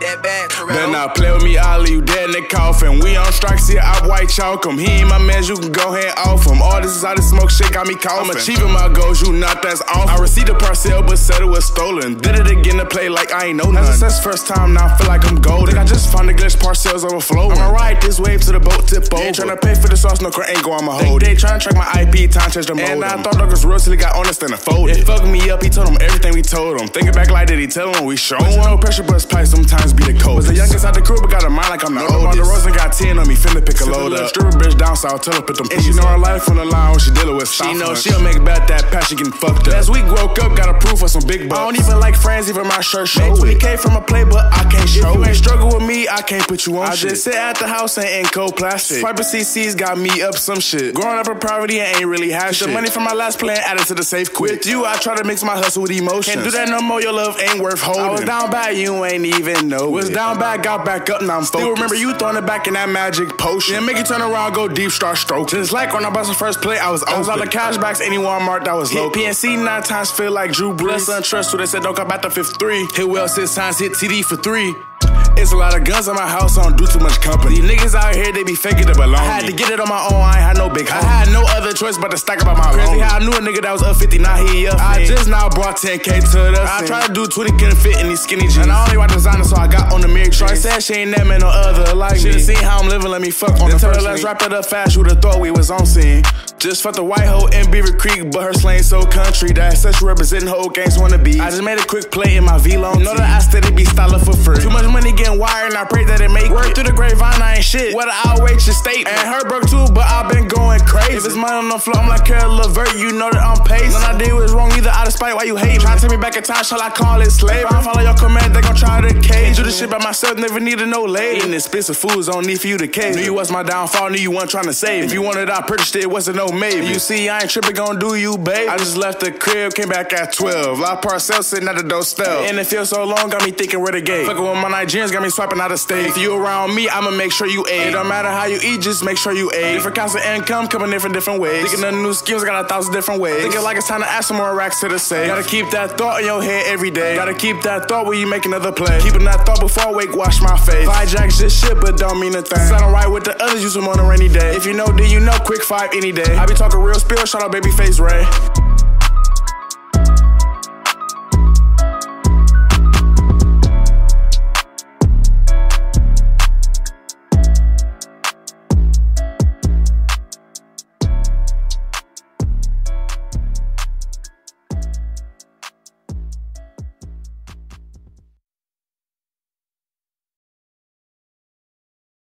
that bad, Toretto. Better not play with me, I'll leave you dead in the coffin. We on strike, see I white chalk him. He ain't my man, you can go ahead off him. All this is how this smoke shit got me coughing. I'm achieving my goals, you not, that's off. I received a parcel, but said it was stolen. Did it again to play like I ain't know nothing. That's first time, now I feel like I'm golden. Think I just found the glitch parcels overflowing. I'ma ride this wave to the boat tip over. Ain't tryna pay for the sauce, no ain't go, I'ma hold They, they tryna track my IP, time change the mode. And I thought Doug was real till he got honest and a folded. It fucked me up, he told him everything we told him. Thinking back like did he tell him we showed him? No pressure, but it's pipe sometimes be the cold. Was the youngest out the crew, but got a mind like I'm the oldest. oldest. The Rosen got 10 on me, finna pick a load up. Stripper bitch down south, tell her put them And she know her life on the line when she dealing with shots. She know she'll make bad that patch, she getting fucked up. Last week woke up, got approved for some big bucks. I don't even like friends, even my shirt show. Make 20k from a play, but I can't show. If you ain't struggle with me, I can't put you on shit. I shit. just sit at the house and in cold plastic. Swiping CC's got me up some shit. Growing up in poverty, I ain't really had shit. The money from my last plan added to the safe quick. With you, I try to mix my hustle with emotion. Can't do that no more, your love ain't worth holding. I was down by you ain't even know. Was down bad, got back up, now I'm Still remember you throwing it back in that magic potion. Yeah, make you turn around, go deep, start stroking. Just like when I bust the first play, I was open. I was all the cashbacks, any Walmart that was low. PNC nine times feel like Drew Brees. Untrust, so they said don't come back the fifth three. Hit well six times, hit TD for three. It's a lot of guns in my house, I don't do too much company. These niggas out here, they be faking to belong. I had to get it on my own, I ain't had no big. I had no other choice but to stack up on my Crazy how I knew a nigga that was up 50, now he up. I just now brought 10K to the I tried to do 20, couldn't fit in these skinny jeans. And I only want designer, so I got on the mirror. Try said she ain't that man no other like Should've me. seen how I'm living, let me fuck on then the first let's wrap it up fast, you would've thought we was on scene. Just fucked the white hoe in Beaver Creek, but her slang so country that such representing whole gangs wanna be. I just made a quick play in my V-Long. Know that I steady be styling for free. Too much money wired, and I pray that it make Work it. through the grapevine, I ain't shit. What I wait your state. And her broke too, If it's money on the floor, I'm like Carol Levert, you know that I'm paced. None I did was wrong either out of spite, why you hate Trying to take me back in time, shall I call it slave? I follow your command, they gon' try to cage. Do this shit by myself, never needed no lady. Eating expensive foods, don't need for you to cage. Knew you was my downfall, knew you weren't trying to save. If you wanted, I purchased it, wasn't no maybe. You see, I ain't tripping, gon' do you, babe. I just left the crib, came back at 12. La Parcel sitting at the door still. And it feels so long, got me thinking where the gate. Fucking with my Nigerians, got me swiping out of state. If you around me, I'ma make sure you ate. It don't matter how you eat, just make sure you ate. Different kinds of income coming in from different ways. Thinking of new schemes, got a thousand different ways. Thinking like it's time to add some more racks to the safe. Gotta keep that thought in your head every day. Gotta keep that thought when you make another play. Keeping that thought before I wake, wash my face. Five jacks just shit, but don't mean a thing. Sounding right with the others, use them on a rainy day. If you know, then you know, quick five any day. I be talking real spill, shout out babyface Ray.